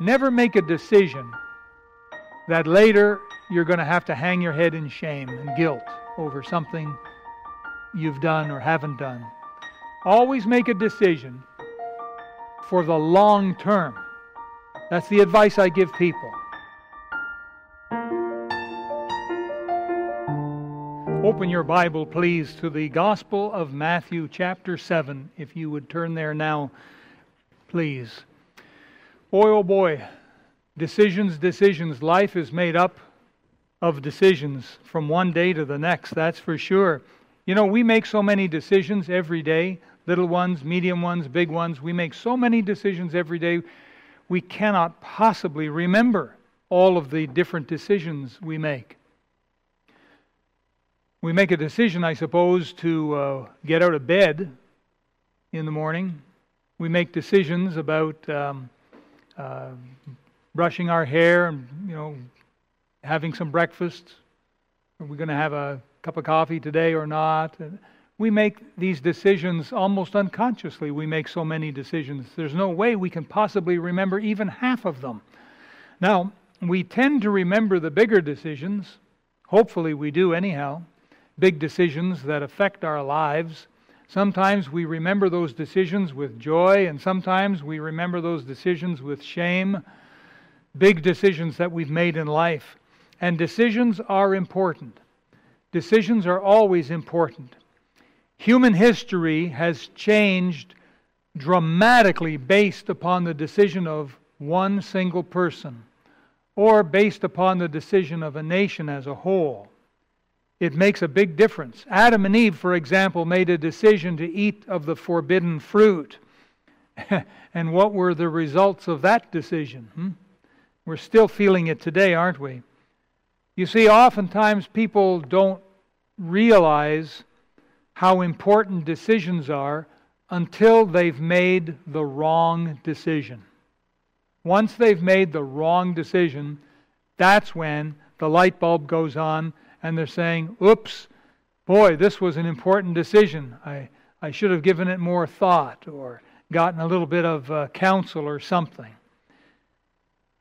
Never make a decision that later you're going to have to hang your head in shame and guilt over something you've done or haven't done. Always make a decision for the long term. That's the advice I give people. Open your Bible, please, to the Gospel of Matthew, chapter 7. If you would turn there now, please. Boy, oh boy, decisions, decisions. Life is made up of decisions from one day to the next, that's for sure. You know, we make so many decisions every day little ones, medium ones, big ones. We make so many decisions every day, we cannot possibly remember all of the different decisions we make. We make a decision, I suppose, to uh, get out of bed in the morning. We make decisions about um, uh, brushing our hair and, you know, having some breakfast. Are we going to have a cup of coffee today or not? We make these decisions almost unconsciously. We make so many decisions. There's no way we can possibly remember even half of them. Now, we tend to remember the bigger decisions. Hopefully, we do anyhow big decisions that affect our lives. Sometimes we remember those decisions with joy, and sometimes we remember those decisions with shame. Big decisions that we've made in life. And decisions are important. Decisions are always important. Human history has changed dramatically based upon the decision of one single person or based upon the decision of a nation as a whole it makes a big difference. Adam and Eve, for example, made a decision to eat of the forbidden fruit. and what were the results of that decision? Hmm? We're still feeling it today, aren't we? You see, oftentimes people don't realize how important decisions are until they've made the wrong decision. Once they've made the wrong decision, that's when the light bulb goes on and they're saying, oops, boy, this was an important decision. I, I should have given it more thought or gotten a little bit of uh, counsel or something.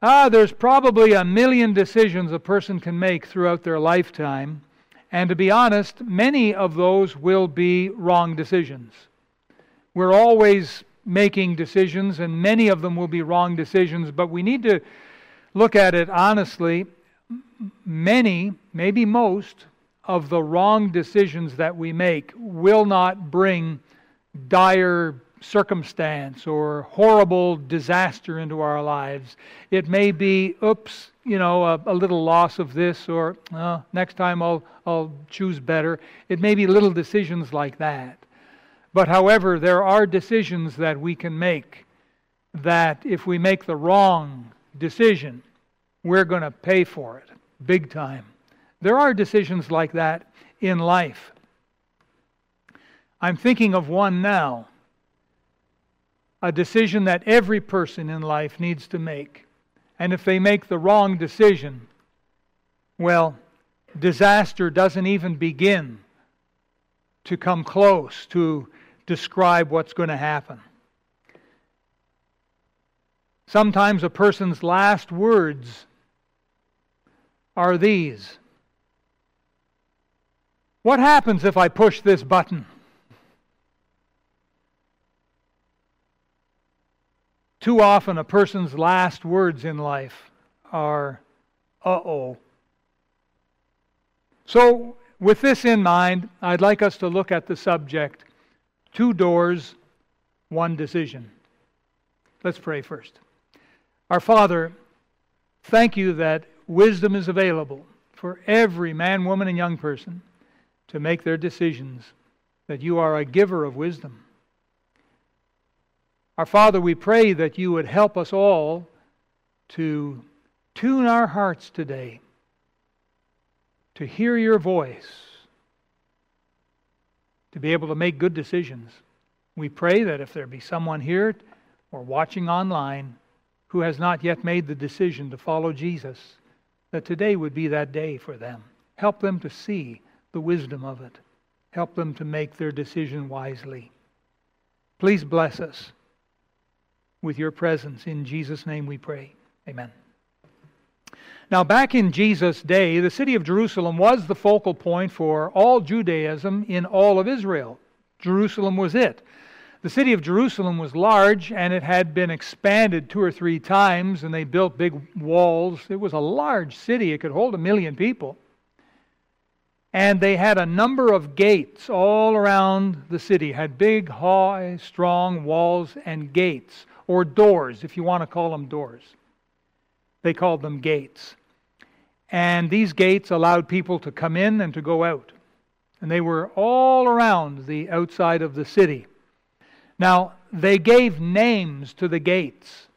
Ah, there's probably a million decisions a person can make throughout their lifetime. And to be honest, many of those will be wrong decisions. We're always making decisions, and many of them will be wrong decisions, but we need to look at it honestly many, maybe most, of the wrong decisions that we make will not bring dire circumstance or horrible disaster into our lives. It may be, oops, you know, a, a little loss of this, or uh, next time I'll, I'll choose better. It may be little decisions like that. But however, there are decisions that we can make that if we make the wrong decision, we're going to pay for it big time. There are decisions like that in life. I'm thinking of one now a decision that every person in life needs to make. And if they make the wrong decision, well, disaster doesn't even begin to come close to describe what's going to happen. Sometimes a person's last words are these What happens if I push this button? Too often, a person's last words in life are, uh oh. So, with this in mind, I'd like us to look at the subject two doors, one decision. Let's pray first. Our Father, thank you that wisdom is available for every man, woman, and young person to make their decisions, that you are a giver of wisdom. Our Father, we pray that you would help us all to tune our hearts today to hear your voice, to be able to make good decisions. We pray that if there be someone here or watching online who has not yet made the decision to follow Jesus, that today would be that day for them. Help them to see the wisdom of it. Help them to make their decision wisely. Please bless us with your presence. In Jesus' name we pray. Amen. Now, back in Jesus' day, the city of Jerusalem was the focal point for all Judaism in all of Israel. Jerusalem was it. The city of Jerusalem was large and it had been expanded two or three times, and they built big walls. It was a large city, it could hold a million people. And they had a number of gates all around the city, had big, high, strong walls and gates, or doors, if you want to call them doors. They called them gates. And these gates allowed people to come in and to go out. And they were all around the outside of the city. Now, they gave names to the gates.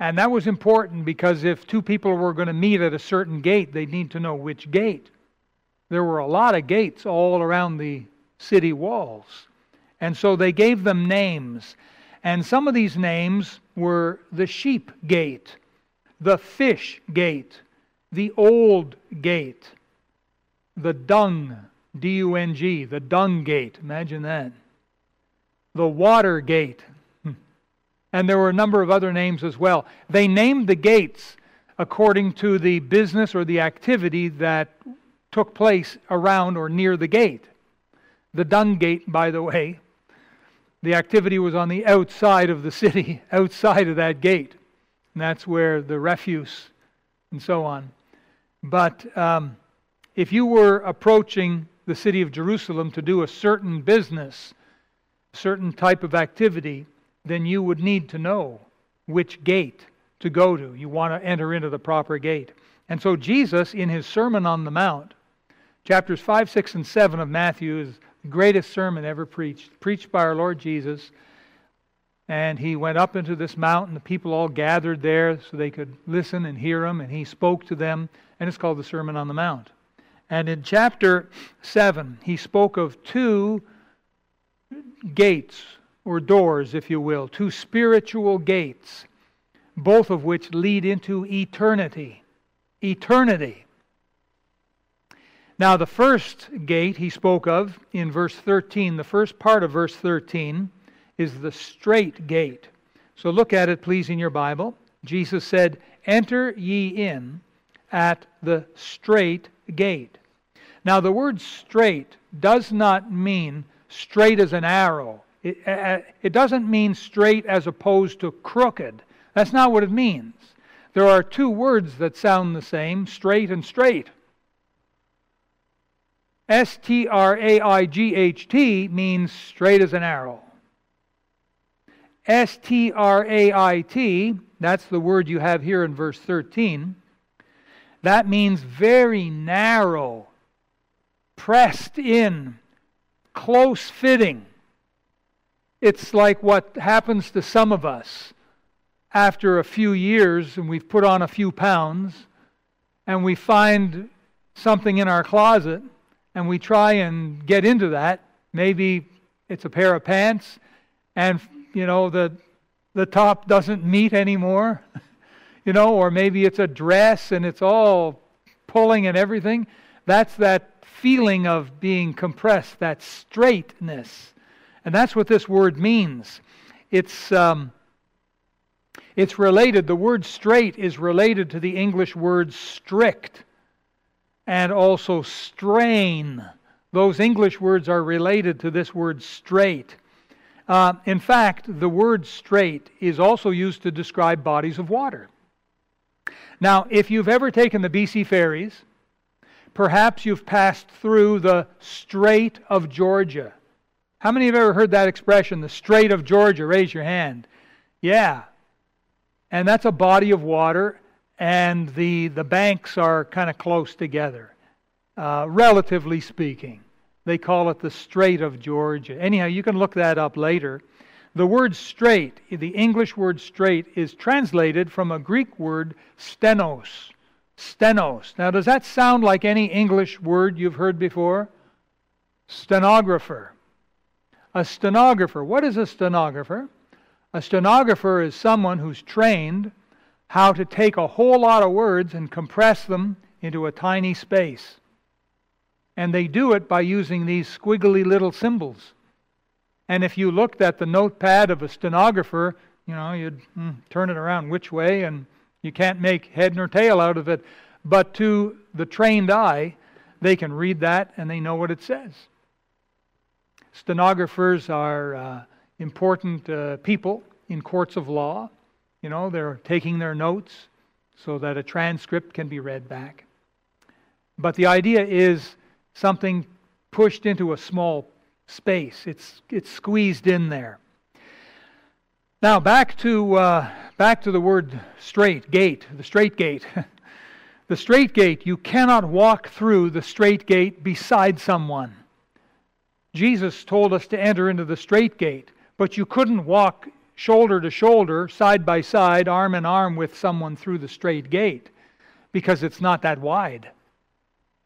And that was important because if two people were going to meet at a certain gate, they'd need to know which gate. There were a lot of gates all around the city walls. And so they gave them names. And some of these names were the sheep gate, the fish gate, the old gate, the dung, D U N G, the dung gate. Imagine that. The water gate, and there were a number of other names as well. They named the gates according to the business or the activity that took place around or near the gate. The dung gate, by the way, the activity was on the outside of the city, outside of that gate. And that's where the refuse and so on. But um, if you were approaching the city of Jerusalem to do a certain business, certain type of activity, then you would need to know which gate to go to. You want to enter into the proper gate. And so Jesus, in his Sermon on the Mount, chapters 5, 6, and 7 of Matthew, is the greatest sermon ever preached, preached by our Lord Jesus. And he went up into this mountain. The people all gathered there so they could listen and hear him. And he spoke to them. And it's called the Sermon on the Mount. And in chapter 7, he spoke of two gates or doors, if you will, two spiritual gates, both of which lead into eternity. Eternity. Now, the first gate he spoke of in verse 13, the first part of verse 13, is the strait gate. So look at it, please, in your Bible. Jesus said, Enter ye in at the strait gate. Now, the word strait does not mean straight as an arrow. It, uh, uh, it doesn't mean straight as opposed to crooked. That's not what it means. There are two words that sound the same straight and straight. S T R A I G H T means straight as an arrow. S T R A I T, that's the word you have here in verse 13, that means very narrow, pressed in, close fitting. It's like what happens to some of us after a few years and we've put on a few pounds and we find something in our closet and we try and get into that. Maybe it's a pair of pants and you know the the top doesn't meet anymore. you know, or maybe it's a dress and it's all pulling and everything. That's that feeling of being compressed, that straitness. And that's what this word means. It's, um, it's related, the word strait is related to the English word strict and also strain. Those English words are related to this word strait. Uh, in fact, the word strait is also used to describe bodies of water. Now, if you've ever taken the BC ferries, Perhaps you've passed through the Strait of Georgia. How many have ever heard that expression, the Strait of Georgia? Raise your hand. Yeah. And that's a body of water, and the, the banks are kind of close together, uh, relatively speaking. They call it the Strait of Georgia. Anyhow, you can look that up later. The word strait, the English word strait, is translated from a Greek word stenos, Stenos. Now, does that sound like any English word you've heard before? Stenographer. A stenographer. What is a stenographer? A stenographer is someone who's trained how to take a whole lot of words and compress them into a tiny space. And they do it by using these squiggly little symbols. And if you looked at the notepad of a stenographer, You know, you'd mm, turn it around which way, and you can't make head nor tail out of it. But to the trained eye, they can read that and they know what it says. Stenographers are uh, important uh, people in courts of law. You know, they're taking their notes so that a transcript can be read back. But the idea is something pushed into a small space. It's, it's squeezed in there. Now back to uh, back to the word strait gate, the strait gate. the strait gate. You cannot walk through the strait gate beside someone. Jesus told us to enter into the strait gate, but you couldn't walk shoulder to shoulder, side by side, arm in arm with someone through the strait gate because it's not that wide.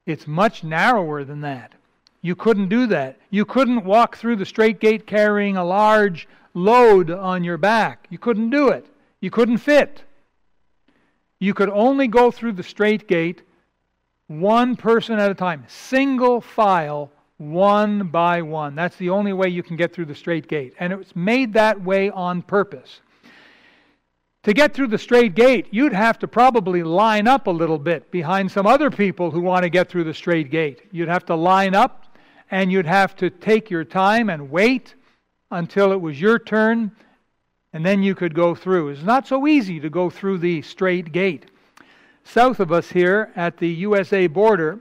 It's much narrower than that. You couldn't do that. You couldn't walk through the strait gate carrying a large load on your back. You couldn't do it. You couldn't fit. You could only go through the strait gate one person at a time, single file, one by one. That's the only way you can get through the strait gate. And it was made that way on purpose. To get through the strait gate, you'd have to probably line up a little bit behind some other people who want to get through the strait gate. You'd have to line up and you'd have to take your time and wait until it was your turn, and then you could go through. It's not so easy to go through the strait gate. South of us here at the USA border,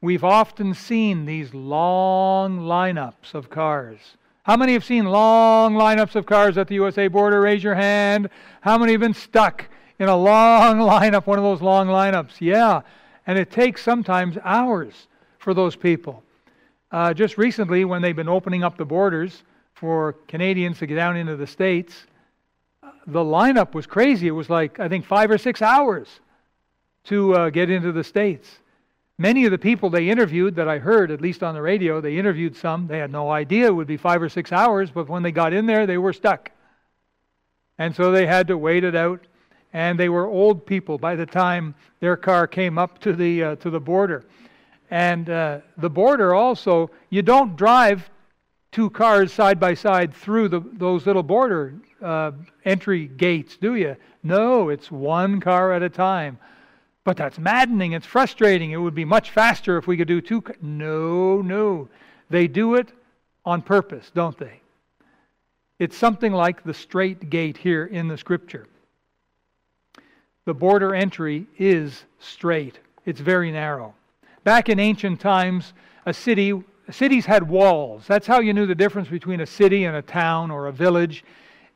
we've often seen these long lineups of cars. How many have seen long lineups of cars at the USA border? Raise your hand. How many have been stuck in a long lineup, one of those long lineups? Yeah. And it takes sometimes hours for those people. Uh, just recently, when they've been opening up the borders for Canadians to get down into the States, the lineup was crazy. It was like, I think, five or six hours to uh, get into the States. Many of the people they interviewed that I heard, at least on the radio, they interviewed some. They had no idea it would be five or six hours, but when they got in there, they were stuck. And so they had to wait it out. And they were old people by the time their car came up to the, uh, to the border. And uh, the border also, you don't drive two cars side by side through the, those little border uh, entry gates, do you? No, it's one car at a time. But that's maddening. It's frustrating. It would be much faster if we could do two. No, no. They do it on purpose, don't they? It's something like the strait gate here in the scripture. The border entry is strait, it's very narrow. Back in ancient times, a city cities had walls. That's how you knew the difference between a city and a town or a village.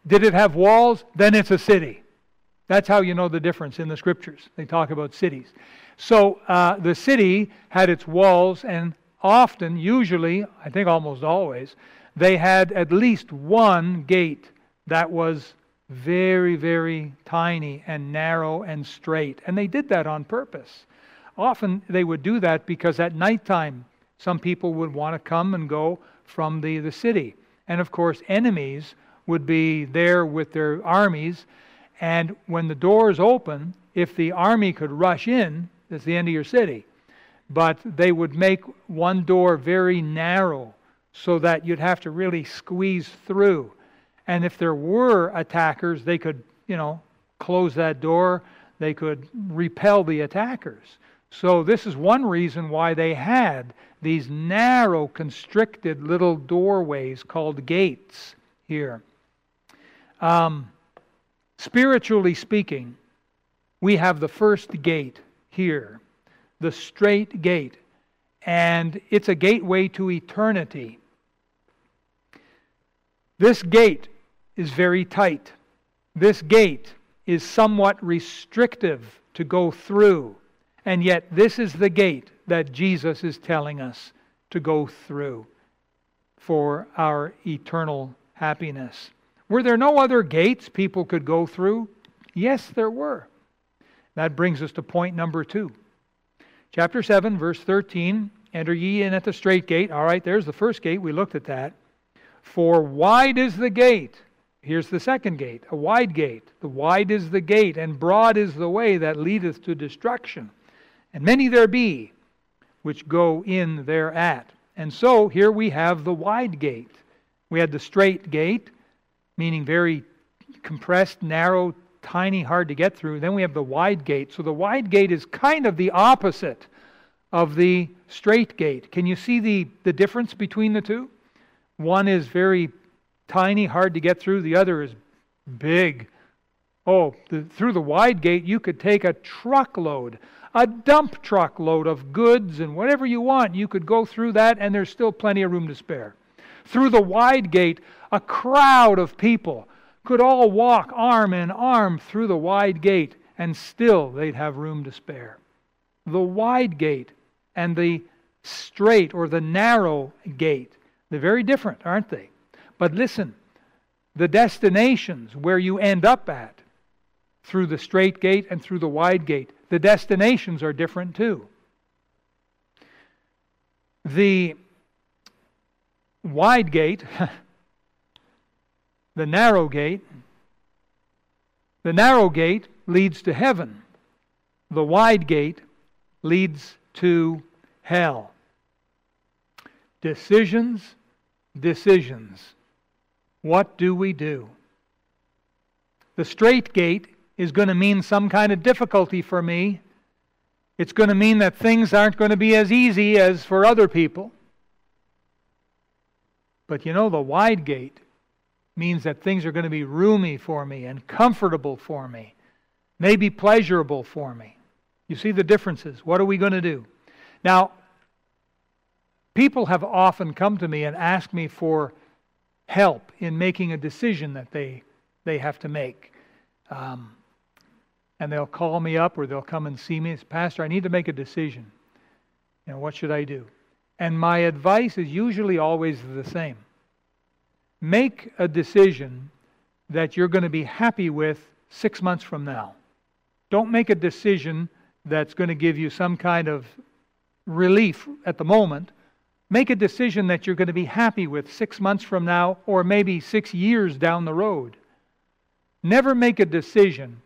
Did it have walls? Then it's a city. That's how you know the difference in the scriptures. They talk about cities. So uh, the city had its walls, and often, usually, I think almost always, they had at least one gate that was very, very tiny and narrow and strait. And they did that on purpose. Often they would do that because at nighttime, some people would want to come and go from the, the city. And of course, enemies would be there with their armies and when the doors open, if the army could rush in, that's the end of your city. But they would make one door very narrow so that you'd have to really squeeze through. And if there were attackers, they could, you know, close that door, they could repel the attackers. So, this is one reason why they had these narrow, constricted little doorways called gates here. Um, Spiritually speaking, we have the first gate here, the strait gate, and it's a gateway to eternity. This gate is very tight. This gate is somewhat restrictive to go through, and yet this is the gate that Jesus is telling us to go through for our eternal happiness. Were there no other gates people could go through? Yes, there were. That brings us to point number two. Chapter 7, verse 13 Enter ye in at the strait gate. All right, there's the first gate. We looked at that. For wide is the gate. Here's the second gate, a wide gate. The wide is the gate, and broad is the way that leadeth to destruction. And many there be which go in thereat. And so here we have the wide gate. We had the strait gate, meaning very compressed, narrow, tiny, hard to get through. Then we have the wide gate. So the wide gate is kind of the opposite of the strait gate. Can you see the, the difference between the two? One is very tiny, hard to get through, the other is big. Oh, the, through the wide gate, you could take a truckload, a dump truck load of goods and whatever you want. You could go through that, and there's still plenty of room to spare. Through the wide gate, a crowd of people could all walk arm in arm through the wide gate, and still they'd have room to spare. The wide gate and the strait or the narrow gate, they're very different, aren't they? But listen, the destinations where you end up at through the strait gate and through the wide gate, the destinations are different too. The wide gate, the narrow gate, the narrow gate leads to heaven. The wide gate leads to hell. Decisions, decisions. What do we do? The strait gate is going to mean some kind of difficulty for me. It's going to mean that things aren't going to be as easy as for other people. But you know, the wide gate means that things are going to be roomy for me and comfortable for me, maybe pleasurable for me. You see the differences. What are we going to do? Now, people have often come to me and asked me for help in making a decision that they, they have to make. Um, and they'll call me up or they'll come and see me. Pastor, I need to make a decision. You know, what should I do? And my advice is usually always the same. Make a decision that you're going to be happy with six months from now. Don't make a decision that's going to give you some kind of relief at the moment. Make a decision that you're going to be happy with six months from now or maybe six years down the road. Never make a decision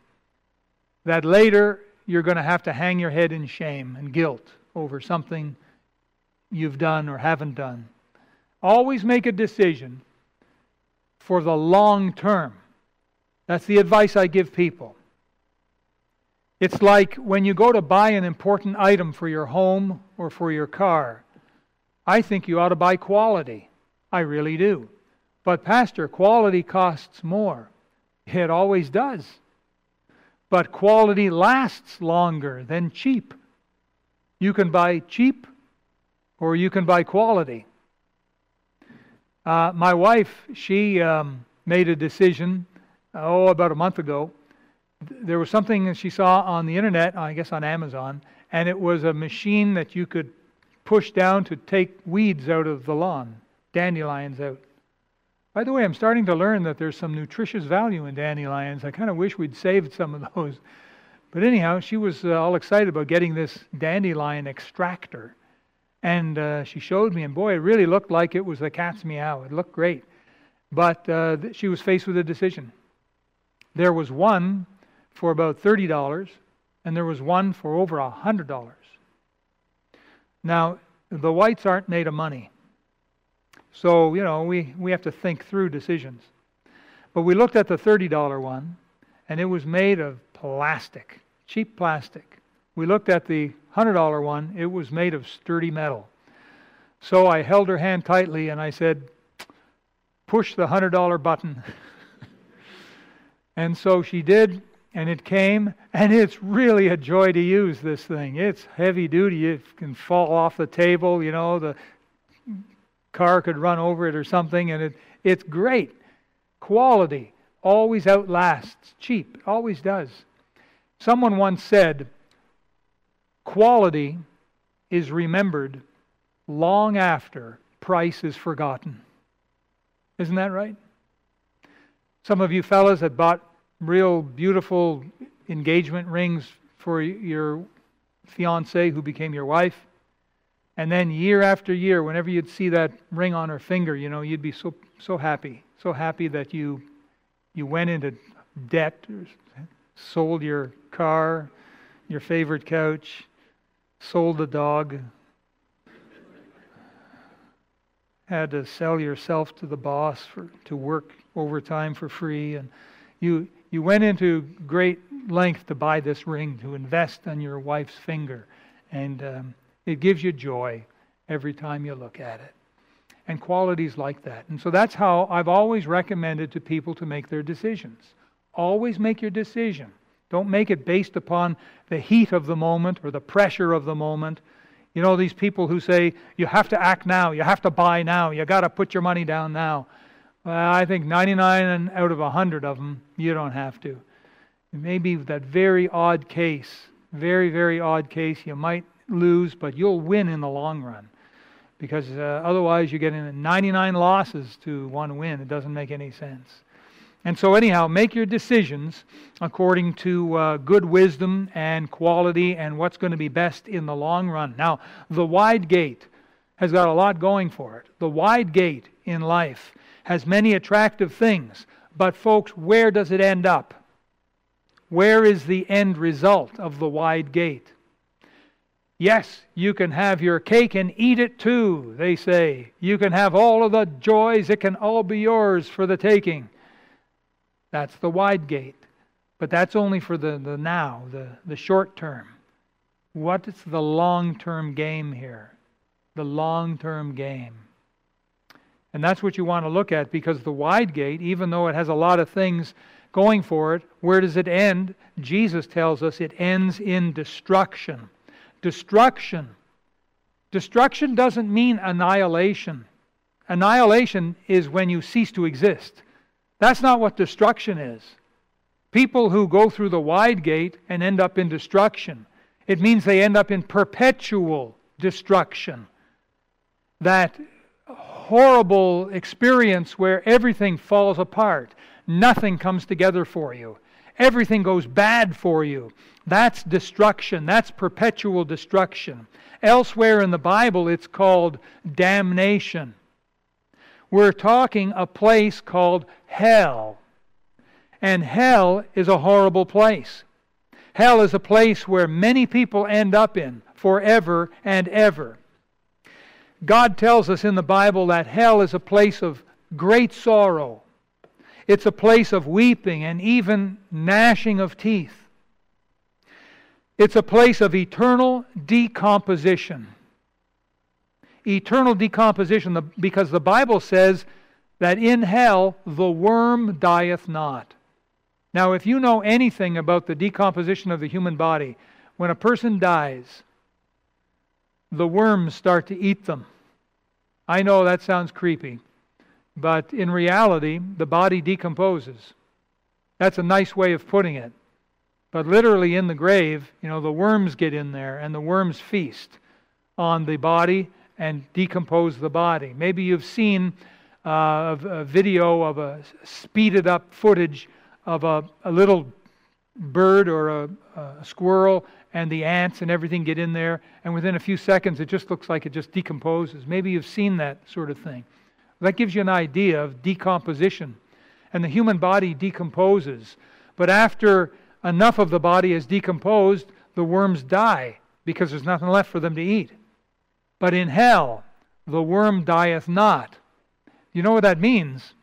that later you're going to have to hang your head in shame and guilt over something you've done or haven't done. Always make a decision for the long term. That's the advice I give people. It's like when you go to buy an important item for your home or for your car. I think you ought to buy quality. I really do. But, Pastor, quality costs more. It always does. But quality lasts longer than cheap. You can buy cheap or you can buy quality. Uh, my wife, she um, made a decision, oh, about a month ago. There was something that she saw on the internet, I guess on Amazon, and it was a machine that you could push down to take weeds out of the lawn, dandelions out. By the way, I'm starting to learn that there's some nutritious value in dandelions. I kind of wish we'd saved some of those. But anyhow, she was uh, all excited about getting this dandelion extractor. And uh, she showed me, and boy, it really looked like it was the cat's meow. It looked great. But uh, she was faced with a decision. There was one for about $30, and there was one for over $100. Now, the whites aren't made of money. So, you know, we, we have to think through decisions. But we looked at the $30 one, and it was made of plastic, cheap plastic. We looked at the $100 one, it was made of sturdy metal. So I held her hand tightly and I said, Push the $100 button. and so she did, and it came, and it's really a joy to use this thing. It's heavy duty, it can fall off the table, you know, the car could run over it or something, and it, it's great. Quality always outlasts cheap, always does. Someone once said, quality is remembered long after price is forgotten. Isn't that right? Some of you fellas had bought real beautiful engagement rings for your fiance who became your wife. And then year after year, whenever you'd see that ring on her finger, you know, you'd be so so happy, so happy that you you went into debt, sold your car, your favorite couch, sold the dog, had to sell yourself to the boss for to work overtime for free, and You, you went into great length to buy this ring, to invest on your wife's finger, and um, it gives you joy every time you look at it. And qualities like that. And so that's how I've always recommended to people to make their decisions. Always make your decision. Don't make it based upon the heat of the moment or the pressure of the moment. You know, these people who say, you have to act now, you have to buy now, you got to put your money down now. Well, I think 99 out of 100 of them, you don't have to. Maybe that very odd case, very, very odd case, you might lose, but you'll win in the long run. Because uh, otherwise, you're getting 99 losses to one win. It doesn't make any sense. And so, anyhow, make your decisions according to uh, good wisdom and quality and what's going to be best in the long run. Now, the wide gate has got a lot going for it. The wide gate in life has many attractive things, but, folks, where does it end up? Where is the end result of the wide gate? Yes, you can have your cake and eat it too, they say. You can have all of the joys, it can all be yours for the taking. That's the wide gate. But that's only for the, the now, the, the short term. What is the long term game here? The long term game. And that's what you want to look at because the wide gate, even though it has a lot of things going for it, where does it end? Jesus tells us it ends in destruction. Destruction. Destruction doesn't mean annihilation. Annihilation is when you cease to exist. That's not what destruction is. People who go through the wide gate and end up in destruction, it means they end up in perpetual destruction. That horrible experience where everything falls apart, nothing comes together for you, everything goes bad for you. That's destruction. That's perpetual destruction. Elsewhere in the Bible, it's called damnation. We're talking a place called hell. And hell is a horrible place. Hell is a place where many people end up in forever and ever. God tells us in the Bible that hell is a place of great sorrow. It's a place of weeping and even gnashing of teeth. It's a place of eternal decomposition eternal decomposition because the Bible says that in hell the worm dieth not. Now, if you know anything about the decomposition of the human body, when a person dies, the worms start to eat them. I know that sounds creepy, but in reality, the body decomposes. That's a nice way of putting it. But literally in the grave, you know, the worms get in there and the worms feast on the body and decompose the body. Maybe you've seen uh, a, video of a speeded up footage of a, a little bird or a, a, squirrel and the ants and everything get in there, and within a few seconds it just looks like it just decomposes. Maybe you've seen that sort of thing. That gives you an idea of decomposition. And the human body decomposes. But after enough of the body is decomposed, the worms die because there's nothing left for them to eat. But in hell, the worm dieth not. You know what that means?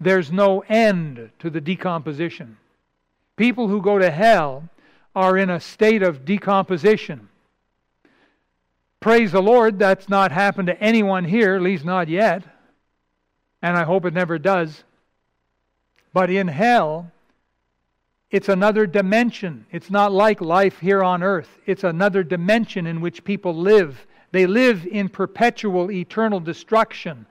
There's no end to the decomposition. People who go to hell are in a state of decomposition. Praise the Lord, that's not happened to anyone here, at least not yet. And I hope it never does. But in hell, it's another dimension. It's not like life here on earth, it's another dimension in which people live they live in perpetual eternal destruction.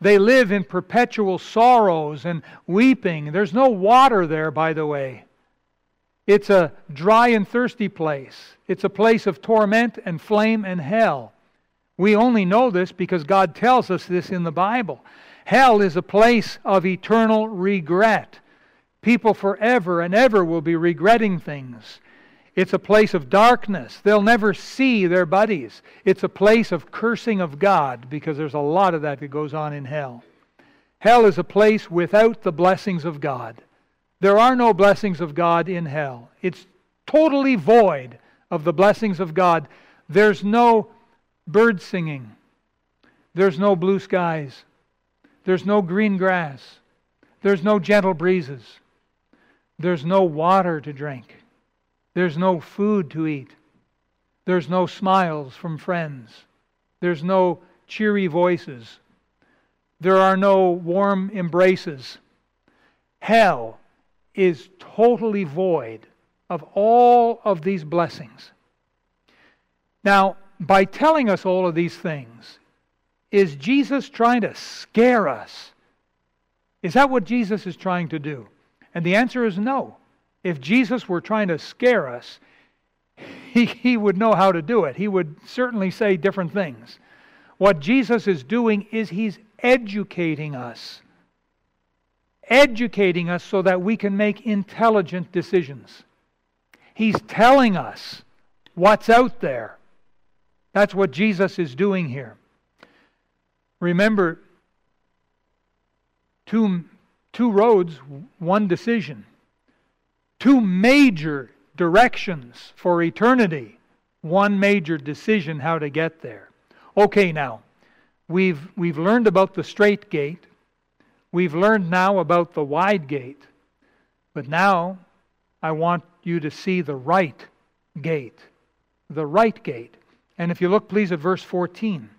They live in perpetual sorrows and weeping. There's no water there, by the way. It's a dry and thirsty place. It's a place of torment and flame and hell. We only know this because God tells us this in the Bible. Hell is a place of eternal regret. People forever and ever will be regretting things. It's a place of darkness. They'll never see their buddies. It's a place of cursing of God because there's a lot of that that goes on in hell. Hell is a place without the blessings of God. There are no blessings of God in hell. It's totally void of the blessings of God. There's no bird singing. There's no blue skies. There's no green grass. There's no gentle breezes. There's no water to drink. There's no food to eat. There's no smiles from friends. There's no cheery voices. There are no warm embraces. Hell is totally void of all of these blessings. Now, by telling us all of these things, is Jesus trying to scare us? Is that what Jesus is trying to do? And the answer is no. If Jesus were trying to scare us, he, he would know how to do it. He would certainly say different things. What Jesus is doing is he's educating us. Educating us so that we can make intelligent decisions. He's telling us what's out there. That's what Jesus is doing here. Remember, two, two roads, one decision. Two major directions for eternity, one major decision how to get there. Okay, now, we've, we've learned about the strait gate. We've learned now about the wide gate. But now I want you to see the right gate. The right gate. And if you look, please, at verse 14.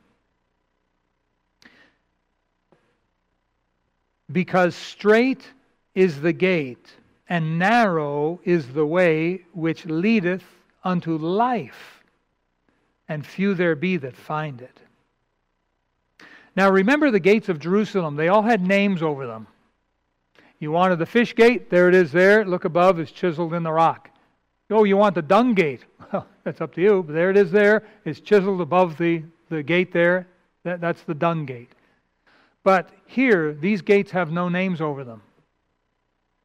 Because strait is the gate, and narrow is the way which leadeth unto life, and few there be that find it. Now remember the gates of Jerusalem, they all had names over them. You wanted the fish gate, there it is there. Look above, it's chiseled in the rock. Oh, you want the dung gate? Well, that's up to you, but there it is there. It's chiseled above the, the gate there. That, that's the dung gate. But here, these gates have no names over them.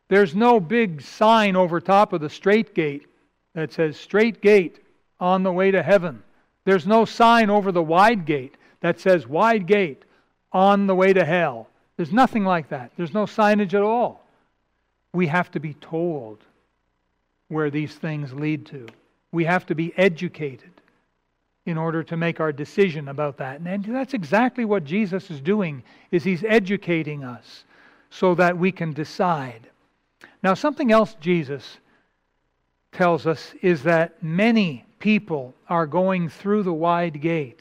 There's no big sign over top of the strait gate that says strait gate on the way to heaven. There's no sign over the wide gate that says wide gate on the way to hell. There's nothing like that. There's no signage at all. We have to be told where these things lead to. We have to be educated in order to make our decision about that. And that's exactly what Jesus is doing is he's educating us so that we can decide. Now something else Jesus tells us is that many people are going through the wide gate,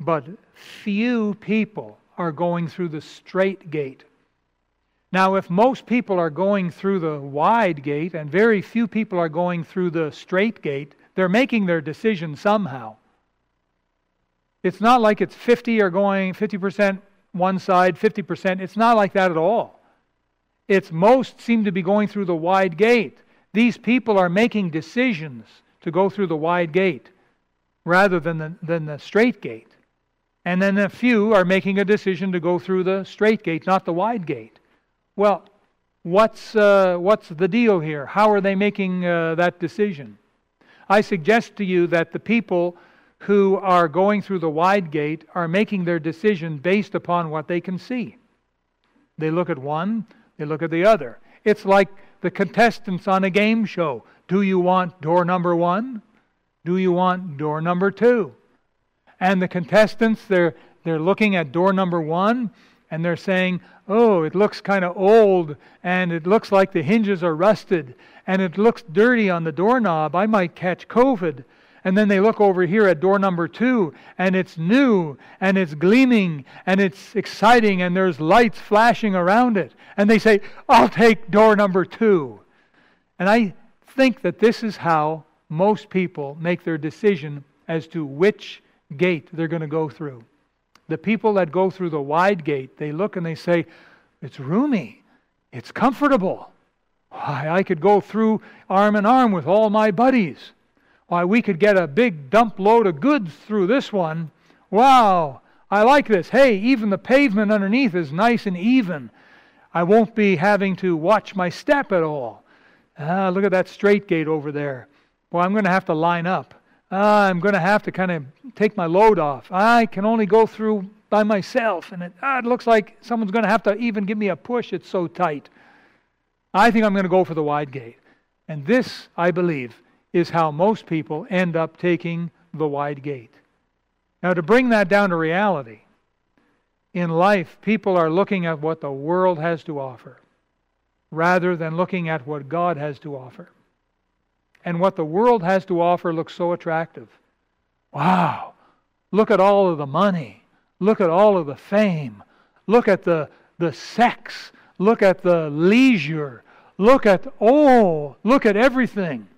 but few people are going through the strait gate. Now, if most people are going through the wide gate and very few people are going through the strait gate, they're making their decision somehow. It's not like it's 50 are going 50% one side, 50%. It's not like that at all. It's most seem to be going through the wide gate. These people are making decisions to go through the wide gate rather than the, than the strait gate. And then a few are making a decision to go through the strait gate, not the wide gate. Well, what's, uh, what's the deal here? How are they making uh, that decision? I suggest to you that the people who are going through the wide gate are making their decision based upon what they can see. They look at one, they look at the other. It's like the contestants on a game show. Do you want door number one? Do you want door number two? And the contestants, they're, they're looking at door number one and they're saying, oh, it looks kind of old and it looks like the hinges are rusted and it looks dirty on the doorknob. I might catch COVID. And then they look over here at door number two, and it's new, and it's gleaming, and it's exciting, and there's lights flashing around it. And they say, I'll take door number two. And I think that this is how most people make their decision as to which gate they're going to go through. The people that go through the wide gate, they look and they say, It's roomy, it's comfortable. Why, I could go through arm in arm with all my buddies. Why, we could get a big dump load of goods through this one. Wow, I like this. Hey, even the pavement underneath is nice and even. I won't be having to watch my step at all. Ah, look at that strait gate over there. Well, I'm going to have to line up. Ah, I'm going to have to kind of take my load off. I can only go through by myself, and it, ah, it looks like someone's going to have to even give me a push. It's so tight. I think I'm going to go for the wide gate. And this, I believe, is how most people end up taking the wide gate. Now, to bring that down to reality, in life, people are looking at what the world has to offer. rather than looking at what God has to offer. And what the world has to offer looks so attractive. Wow, look at all of the money. Look at all of the fame. Look at the, the sex. Look at the leisure. Look at, oh, look at everything.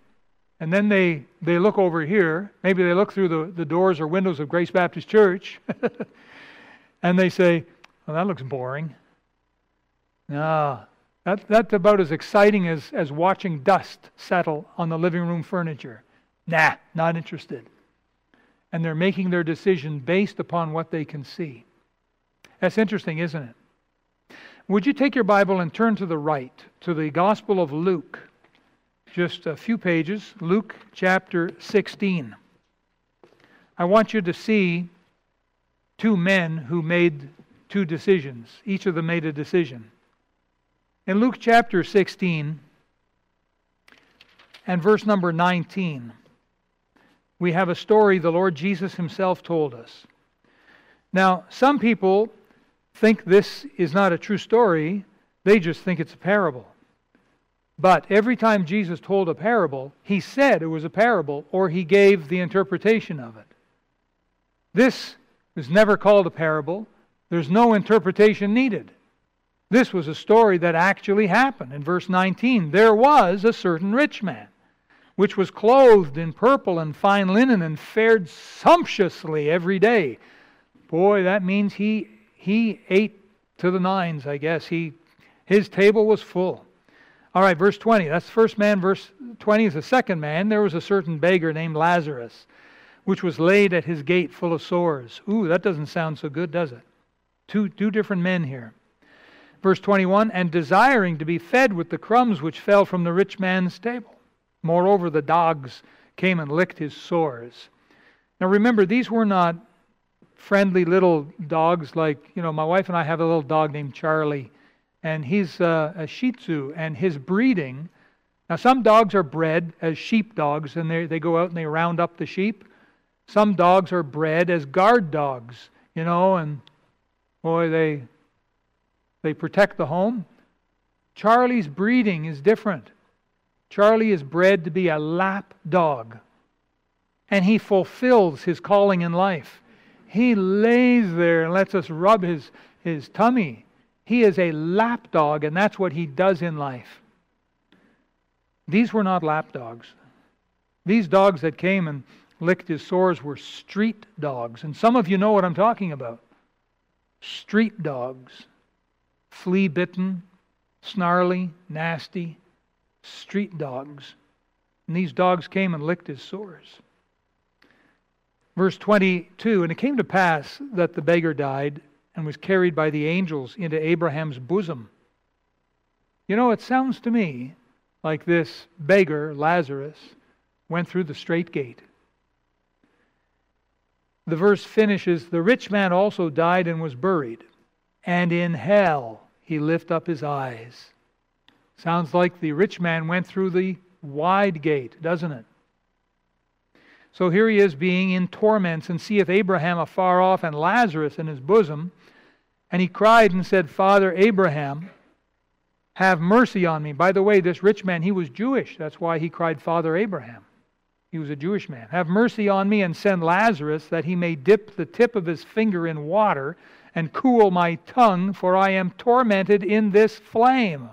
And then they, they look over here. Maybe they look through the, the doors or windows of Grace Baptist Church. and they say, well, that looks boring. No, that, that's about as exciting as, as watching dust settle on the living room furniture. Nah, not interested. And they're making their decision based upon what they can see. That's interesting, isn't it? Would you take your Bible and turn to the right, to the Gospel of Luke? Just a few pages, Luke chapter 16. I want you to see two men who made two decisions. Each of them made a decision. In Luke chapter 16 and verse number 19, we have a story the Lord Jesus himself told us. Now, some people think this is not a true story, they just think it's a parable. But every time Jesus told a parable, he said it was a parable or he gave the interpretation of it. This is never called a parable. There's no interpretation needed. This was a story that actually happened. In verse 19, there was a certain rich man, which was clothed in purple and fine linen and fared sumptuously every day. Boy, that means he he ate to the nines, I guess. He his table was full. All right, verse 20. That's the first man. Verse 20 is the second man. There was a certain beggar named Lazarus, which was laid at his gate full of sores. Ooh, that doesn't sound so good, does it? Two, two different men here. Verse 21 And desiring to be fed with the crumbs which fell from the rich man's table. Moreover, the dogs came and licked his sores. Now remember, these were not friendly little dogs like, you know, my wife and I have a little dog named Charlie, and he's uh, a Shih Tzu, and his breeding. Now, some dogs are bred as sheep dogs, and they, they go out and they round up the sheep. Some dogs are bred as guard dogs, you know, and boy, they they protect the home. Charlie's breeding is different. Charlie is bred to be a lap dog, and he fulfills his calling in life. He lays there and lets us rub his, his tummy. He is a lap dog, and that's what he does in life. These were not lap dogs. These dogs that came and licked his sores were street dogs. And some of you know what I'm talking about. Street dogs flea bitten, snarly, nasty, street dogs. And these dogs came and licked his sores. Verse 22 And it came to pass that the beggar died and was carried by the angels into Abraham's bosom. You know, it sounds to me like this beggar, Lazarus, went through the strait gate. The verse finishes The rich man also died and was buried, and in hell he lift up his eyes. Sounds like the rich man went through the wide gate, doesn't it? So here he is being in torments, and seeth Abraham afar off and Lazarus in his bosom. And he cried and said, Father Abraham, have mercy on me. By the way, this rich man, he was Jewish. That's why he cried, Father Abraham. He was a Jewish man. Have mercy on me and send Lazarus that he may dip the tip of his finger in water and cool my tongue, for I am tormented in this flame.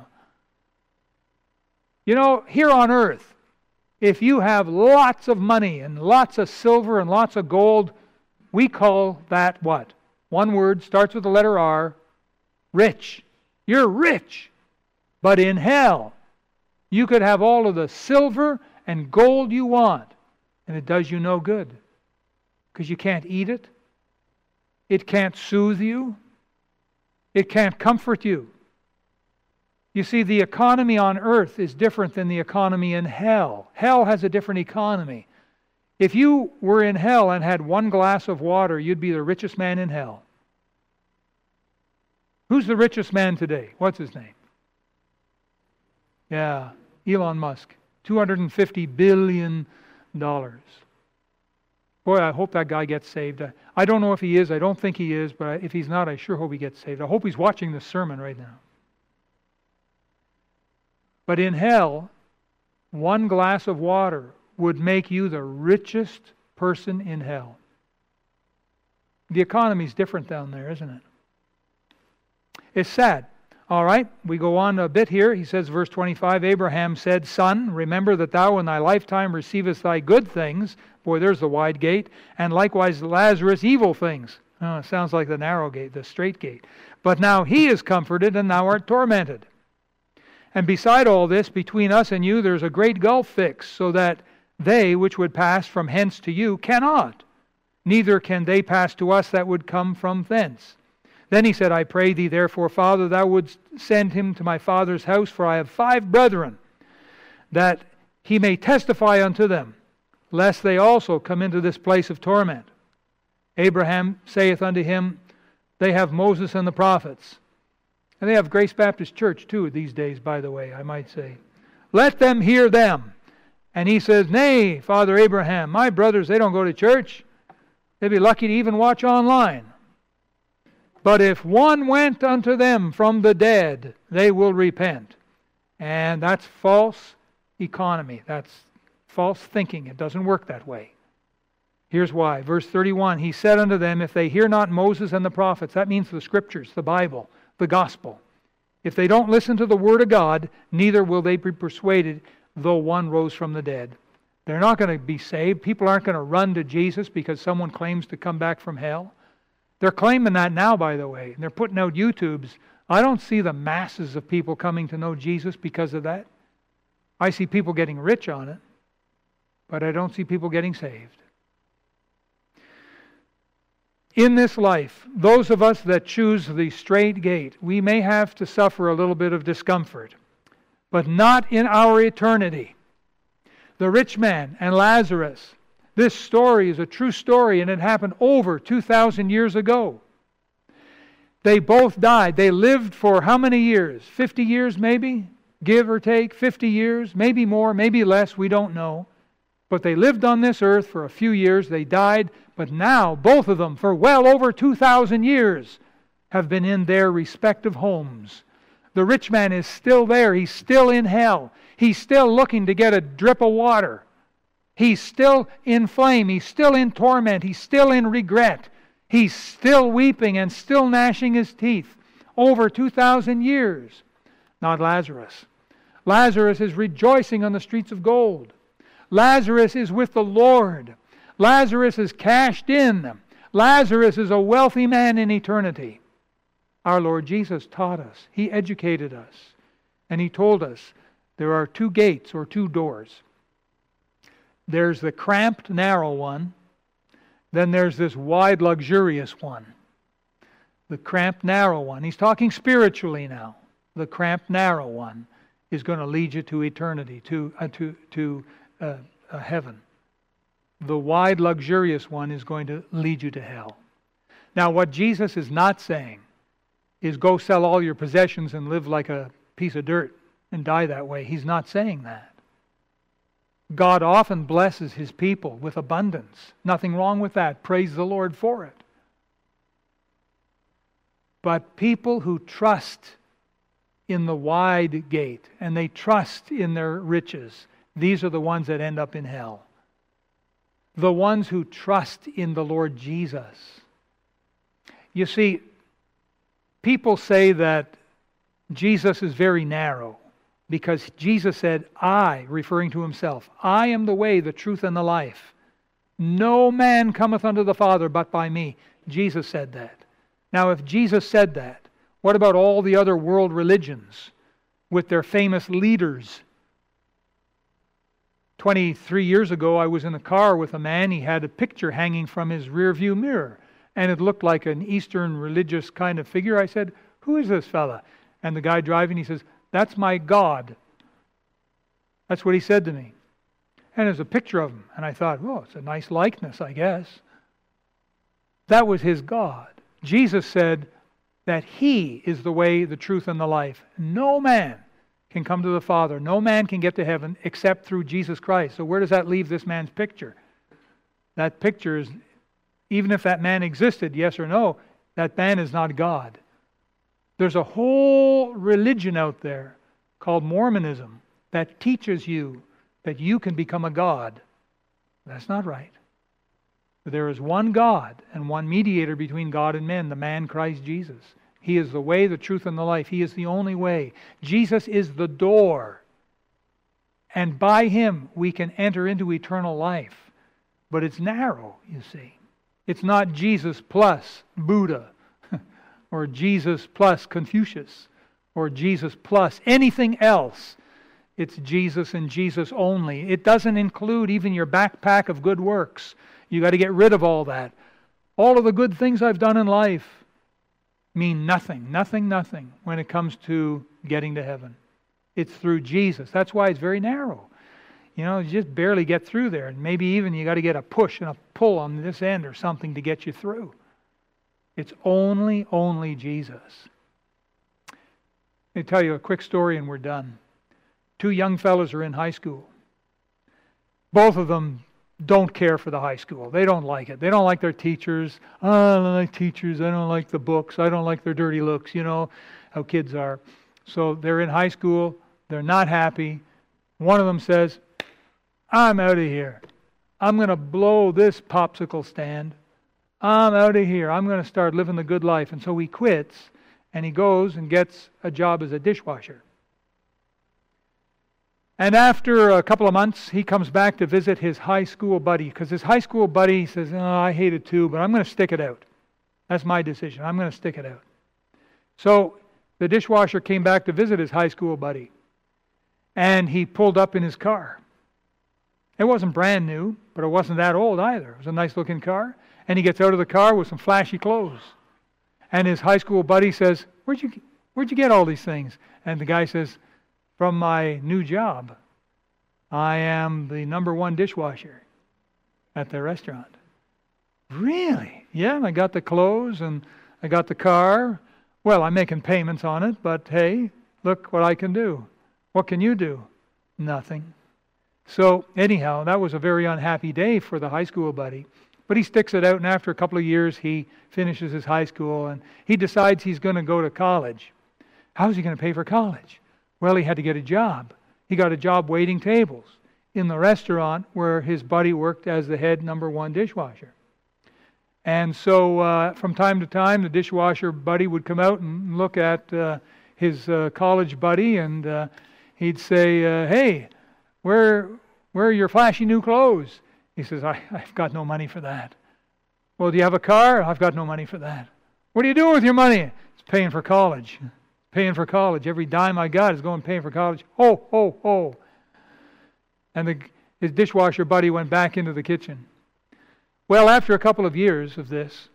You know, here on earth, if you have lots of money and lots of silver and lots of gold, we call that what? One word starts with the letter R rich. You're rich. But in hell, you could have all of the silver and gold you want, and it does you no good because you can't eat it, it can't soothe you. It can't comfort you. You see, the economy on earth is different than the economy in hell. Hell has a different economy. If you were in hell and had one glass of water, you'd be the richest man in hell. Who's the richest man today? What's his name? Yeah, Elon Musk. $250 billion. Boy, I hope that guy gets saved. I don't know if he is. I don't think he is, but if he's not, I sure hope he gets saved. I hope he's watching this sermon right now. But in hell, one glass of water would make you the richest person in hell. The economy's different down there, isn't it? It's sad. All right, we go on a bit here. He says, verse 25 Abraham said, Son, remember that thou in thy lifetime receivest thy good things. Boy, there's the wide gate. And likewise Lazarus evil things. Oh, sounds like the narrow gate, the strait gate. But now he is comforted, and thou art tormented. And beside all this, between us and you, there's a great gulf fixed, so that they which would pass from hence to you cannot, neither can they pass to us that would come from thence. Then he said, I pray thee, therefore, Father, thou wouldst send him to my father's house, for I have five brethren, that he may testify unto them, lest they also come into this place of torment. Abraham saith unto him, They have Moses and the prophets. And they have Grace Baptist Church, too, these days, by the way, I might say. Let them hear them. And he says, Nay, Father Abraham, my brothers, they don't go to church. They'd be lucky to even watch online. But if one went unto them from the dead, they will repent. And that's false economy. That's false thinking. It doesn't work that way. Here's why. Verse 31 He said unto them, If they hear not Moses and the prophets, that means the scriptures, the Bible, the gospel. If they don't listen to the word of God, neither will they be persuaded, though one rose from the dead. They're not going to be saved. People aren't going to run to Jesus because someone claims to come back from hell. They're claiming that now, by the way. And they're putting out YouTubes. I don't see the masses of people coming to know Jesus because of that. I see people getting rich on it, but I don't see people getting saved. In this life, those of us that choose the strait gate, we may have to suffer a little bit of discomfort, but not in our eternity. The rich man and Lazarus, this story is a true story, and it happened over 2,000 years ago. They both died. They lived for how many years? 50 years, maybe? Give or take, 50 years, maybe more, maybe less, we don't know. But they lived on this earth for a few years. They died. But now, both of them, for well over 2,000 years, have been in their respective homes. The rich man is still there. He's still in hell. He's still looking to get a drip of water. He's still in flame. He's still in torment. He's still in regret. He's still weeping and still gnashing his teeth. Over 2,000 years. Not Lazarus. Lazarus is rejoicing on the streets of gold. Lazarus is with the Lord. Lazarus is cashed in. Lazarus is a wealthy man in eternity. Our Lord Jesus taught us, He educated us, and He told us there are two gates or two doors. There's the cramped, narrow one. Then there's this wide, luxurious one. The cramped, narrow one. He's talking spiritually now. The cramped, narrow one is going to lead you to eternity, to, uh, to, to uh, uh, heaven. The wide, luxurious one is going to lead you to hell. Now, what Jesus is not saying is go sell all your possessions and live like a piece of dirt and die that way. He's not saying that. God often blesses his people with abundance. Nothing wrong with that. Praise the Lord for it. But people who trust in the wide gate and they trust in their riches, these are the ones that end up in hell. The ones who trust in the Lord Jesus. You see, people say that Jesus is very narrow because Jesus said, I, referring to himself, I am the way, the truth, and the life. No man cometh unto the Father but by me. Jesus said that. Now, if Jesus said that, what about all the other world religions with their famous leaders? 23 years ago, I was in a car with a man. He had a picture hanging from his rearview mirror, and it looked like an Eastern religious kind of figure. I said, Who is this fella? And the guy driving, he says, that's my God. That's what he said to me. And there's a picture of him. And I thought, well, it's a nice likeness, I guess. That was his God. Jesus said that he is the way, the truth, and the life. No man can come to the Father. No man can get to heaven except through Jesus Christ. So, where does that leave this man's picture? That picture is, even if that man existed, yes or no, that man is not God. There's a whole religion out there called Mormonism that teaches you that you can become a God. That's not right. There is one God and one mediator between God and men, the man Christ Jesus. He is the way, the truth, and the life. He is the only way. Jesus is the door. And by him we can enter into eternal life. But it's narrow, you see. It's not Jesus plus Buddha or Jesus plus Confucius or Jesus plus anything else. It's Jesus and Jesus only. It doesn't include even your backpack of good works. You got to get rid of all that. All of the good things I've done in life mean nothing, nothing, nothing when it comes to getting to heaven. It's through Jesus. That's why it's very narrow. You know, you just barely get through there. And maybe even you got to get a push and a pull on this end or something to get you through. It's only, only Jesus. Let me tell you a quick story and we're done. Two young fellows are in high school. Both of them don't care for the high school. They don't like it. They don't like their teachers. Oh, I don't like teachers. I don't like the books. I don't like their dirty looks. You know how kids are. So they're in high school. They're not happy. One of them says, I'm out of here. I'm going to blow this popsicle stand. I'm out of here. I'm going to start living the good life. And so he quits and he goes and gets a job as a dishwasher. And after a couple of months, he comes back to visit his high school buddy because his high school buddy says, oh, I hate it too, but I'm going to stick it out. That's my decision. I'm going to stick it out. So the dishwasher came back to visit his high school buddy. And he pulled up in his car. It wasn't brand new, but it wasn't that old either. It was a nice looking car. And he gets out of the car with some flashy clothes. And his high school buddy says, Where'd you, where'd you get all these things? And the guy says, from my new job. I am the number one dishwasher at the restaurant. Really? Yeah, I got the clothes and I got the car. Well, I'm making payments on it, but hey, look what I can do. What can you do? Nothing. So, anyhow, that was a very unhappy day for the high school buddy. But he sticks it out, and after a couple of years, he finishes his high school and he decides he's going to go to college. How's he going to pay for college? Well, he had to get a job. He got a job waiting tables in the restaurant where his buddy worked as the head number one dishwasher. And so uh, from time to time, the dishwasher buddy would come out and look at uh, his uh, college buddy, and uh, he'd say, uh, Hey, where, where are your flashy new clothes? He says, I, I've got no money for that. Well, do you have a car? I've got no money for that. What are you doing with your money? It's paying for college paying for college. Every dime I got is going paying for college. Ho, ho, ho. And the, his dishwasher buddy went back into the kitchen. Well, after a couple of years of this,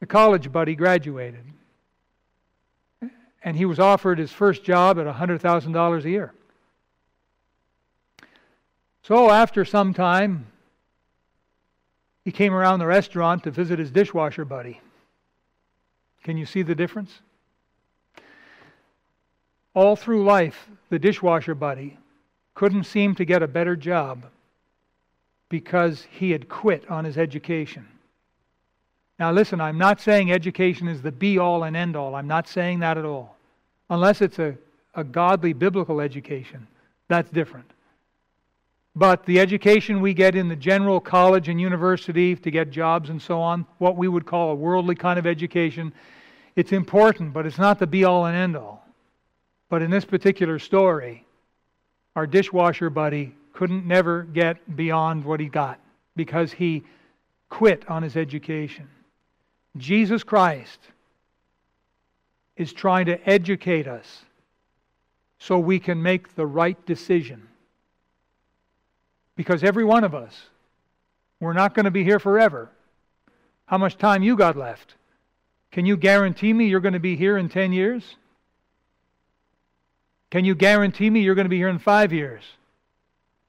the college buddy graduated. And he was offered his first job at $100,000 a year. So after some time, he came around the restaurant to visit his dishwasher buddy. Can you see the difference? All through life, the dishwasher buddy couldn't seem to get a better job because he had quit on his education. Now, listen, I'm not saying education is the be all and end all. I'm not saying that at all. Unless it's a, a godly biblical education, that's different. But the education we get in the general college and university to get jobs and so on, what we would call a worldly kind of education, it's important, but it's not the be all and end all. But in this particular story, our dishwasher buddy couldn't never get beyond what he got because he quit on his education. Jesus Christ is trying to educate us so we can make the right decision. Because every one of us, we're not going to be here forever. How much time you got left? Can you guarantee me you're going to be here in 10 years? Can you guarantee me you're going to be here in five years?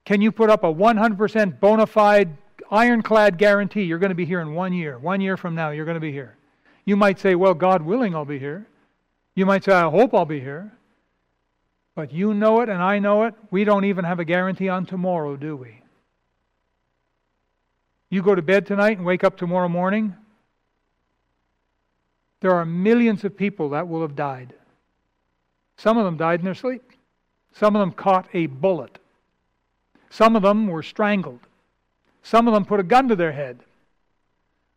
Can you put up a 100% bona fide, ironclad guarantee you're going to be here in one year? One year from now, you're going to be here. You might say, Well, God willing, I'll be here. You might say, I hope I'll be here. But you know it and I know it. We don't even have a guarantee on tomorrow, do we? You go to bed tonight and wake up tomorrow morning. There are millions of people that will have died. Some of them died in their sleep. Some of them caught a bullet. Some of them were strangled. Some of them put a gun to their head.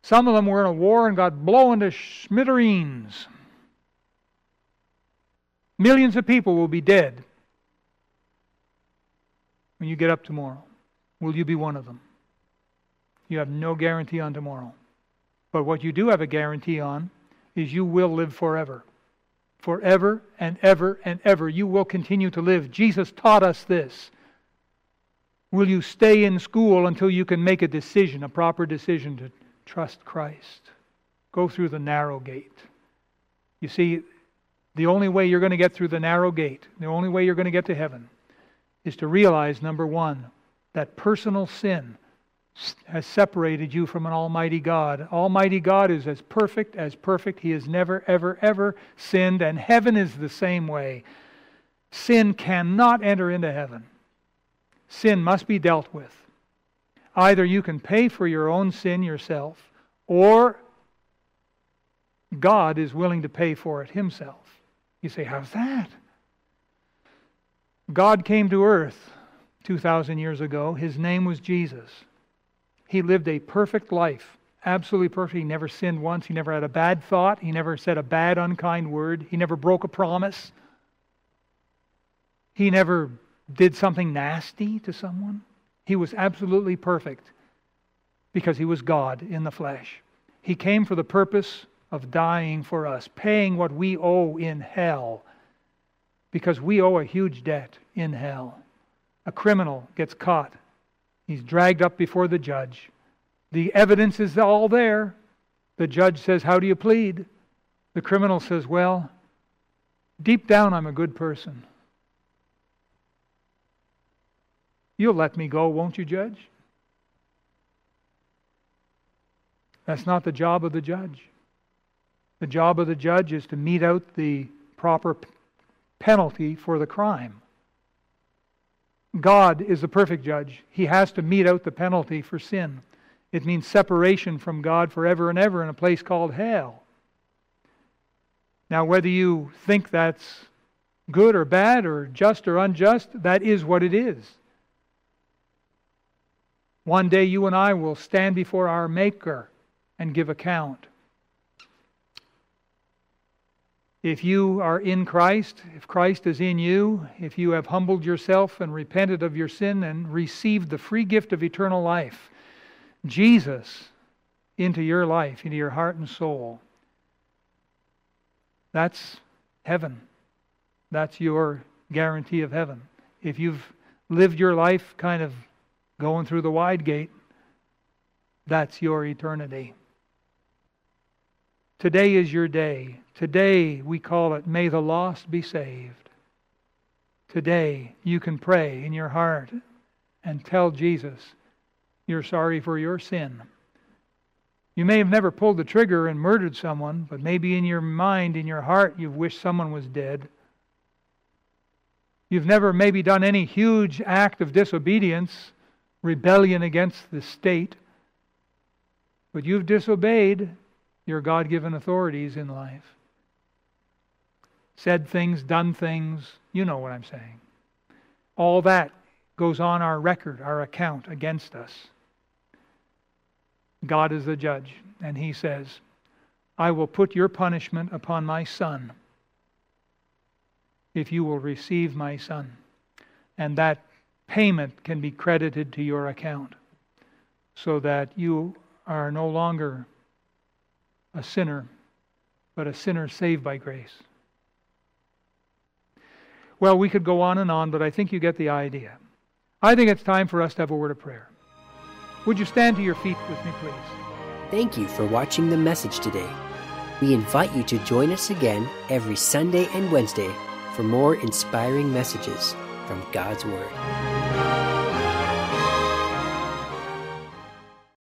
Some of them were in a war and got blown to smithereens. Millions of people will be dead when you get up tomorrow. Will you be one of them? You have no guarantee on tomorrow. But what you do have a guarantee on is you will live forever. Forever and ever and ever. You will continue to live. Jesus taught us this. Will you stay in school until you can make a decision, a proper decision to trust Christ? Go through the narrow gate. You see, the only way you're going to get through the narrow gate, the only way you're going to get to heaven, is to realize number one, that personal sin has separated you from an almighty God. Almighty God is as perfect as perfect. He has never, ever, ever sinned, and heaven is the same way. Sin cannot enter into heaven. Sin must be dealt with. Either you can pay for your own sin yourself, or God is willing to pay for it himself. You say, How's that? God came to earth 2,000 years ago. His name was Jesus. He lived a perfect life, absolutely perfect. He never sinned once. He never had a bad thought. He never said a bad, unkind word. He never broke a promise. He never did something nasty to someone. He was absolutely perfect because he was God in the flesh. He came for the purpose of dying for us, paying what we owe in hell because we owe a huge debt in hell. A criminal gets caught He's dragged up before the judge. The evidence is all there. The judge says, How do you plead? The criminal says, Well, deep down, I'm a good person. You'll let me go, won't you, judge? That's not the job of the judge. The job of the judge is to mete out the proper penalty for the crime. God is the perfect judge. He has to mete out the penalty for sin. It means separation from God forever and ever in a place called hell. Now, whether you think that's good or bad or just or unjust, that is what it is. One day you and I will stand before our Maker and give account. If you are in Christ, if Christ is in you, if you have humbled yourself and repented of your sin and received the free gift of eternal life, Jesus into your life, into your heart and soul, that's heaven. That's your guarantee of heaven. If you've lived your life kind of going through the wide gate, that's your eternity. Today is your day. Today, we call it, May the Lost Be Saved. Today, you can pray in your heart and tell Jesus you're sorry for your sin. You may have never pulled the trigger and murdered someone, but maybe in your mind, in your heart, you've wished someone was dead. You've never maybe done any huge act of disobedience, rebellion against the state, but you've disobeyed your God given authorities in life. Said things, done things, you know what I'm saying. All that goes on our record, our account against us. God is the judge, and He says, I will put your punishment upon my son if you will receive my son. And that payment can be credited to your account so that you are no longer a sinner, but a sinner saved by grace. Well, we could go on and on, but I think you get the idea. I think it's time for us to have a word of prayer. Would you stand to your feet with me, please? Thank you for watching the message today. We invite you to join us again every Sunday and Wednesday for more inspiring messages from God's Word.